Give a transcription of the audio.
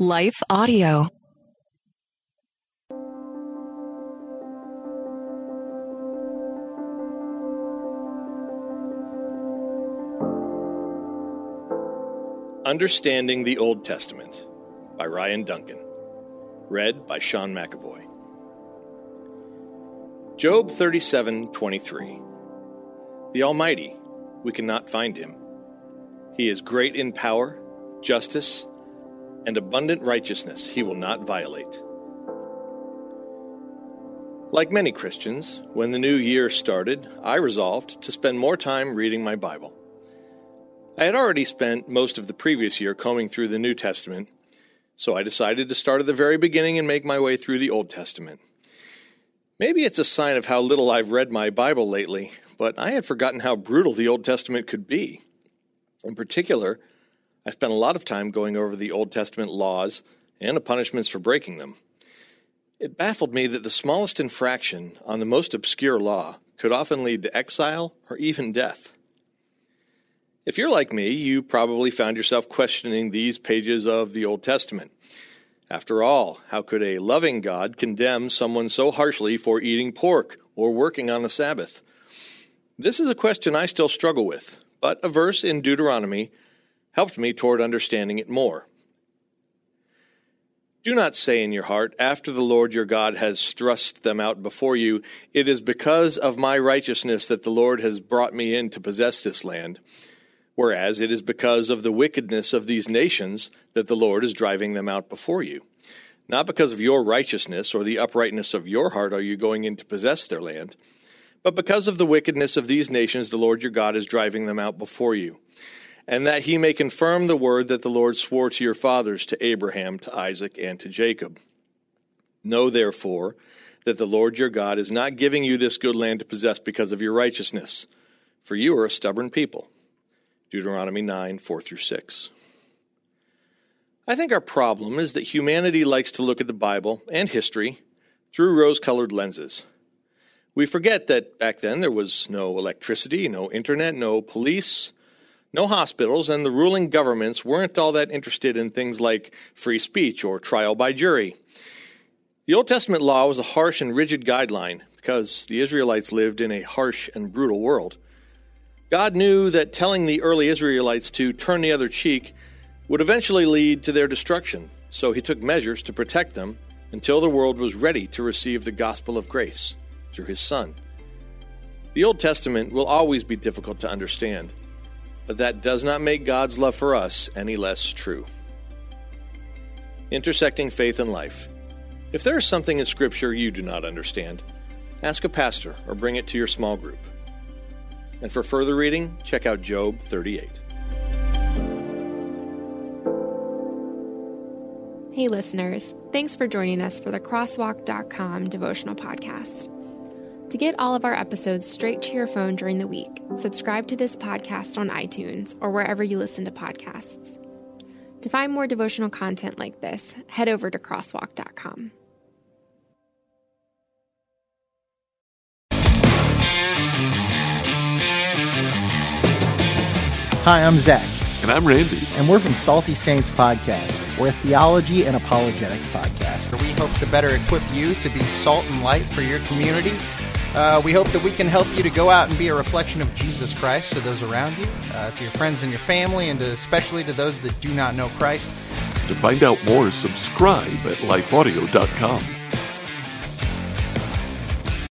Life Audio. Understanding the Old Testament by Ryan Duncan. Read by Sean McAvoy. Job 37:23. The Almighty, we cannot find him. He is great in power, justice, and abundant righteousness he will not violate. Like many Christians, when the new year started, I resolved to spend more time reading my Bible. I had already spent most of the previous year combing through the New Testament, so I decided to start at the very beginning and make my way through the Old Testament. Maybe it's a sign of how little I've read my Bible lately, but I had forgotten how brutal the Old Testament could be. In particular, I spent a lot of time going over the Old Testament laws and the punishments for breaking them. It baffled me that the smallest infraction on the most obscure law could often lead to exile or even death. If you're like me, you probably found yourself questioning these pages of the Old Testament. After all, how could a loving God condemn someone so harshly for eating pork or working on the Sabbath? This is a question I still struggle with, but a verse in Deuteronomy helped me toward understanding it more. Do not say in your heart, after the Lord your God has thrust them out before you, it is because of my righteousness that the Lord has brought me in to possess this land whereas it is because of the wickedness of these nations that the Lord is driving them out before you. Not because of your righteousness or the uprightness of your heart are you going in to possess their land, but because of the wickedness of these nations the Lord your God is driving them out before you, and that he may confirm the word that the Lord swore to your fathers, to Abraham, to Isaac, and to Jacob. Know therefore that the Lord your God is not giving you this good land to possess because of your righteousness, for you are a stubborn people. Deuteronomy 9 4 through 6. I think our problem is that humanity likes to look at the Bible and history through rose colored lenses. We forget that back then there was no electricity, no internet, no police, no hospitals, and the ruling governments weren't all that interested in things like free speech or trial by jury. The Old Testament law was a harsh and rigid guideline because the Israelites lived in a harsh and brutal world. God knew that telling the early Israelites to turn the other cheek would eventually lead to their destruction, so he took measures to protect them until the world was ready to receive the gospel of grace through his Son. The Old Testament will always be difficult to understand, but that does not make God's love for us any less true. Intersecting faith and life. If there is something in Scripture you do not understand, ask a pastor or bring it to your small group. And for further reading, check out Job 38. Hey, listeners, thanks for joining us for the Crosswalk.com devotional podcast. To get all of our episodes straight to your phone during the week, subscribe to this podcast on iTunes or wherever you listen to podcasts. To find more devotional content like this, head over to crosswalk.com. Hi, I'm Zach, And I'm Randy. and we're from Salty Saints Podcast. We're a theology and apologetics podcast. Where we hope to better equip you to be salt and light for your community. Uh, we hope that we can help you to go out and be a reflection of Jesus Christ to those around you, uh, to your friends and your family, and to, especially to those that do not know Christ. To find out more, subscribe at lifeaudio.com.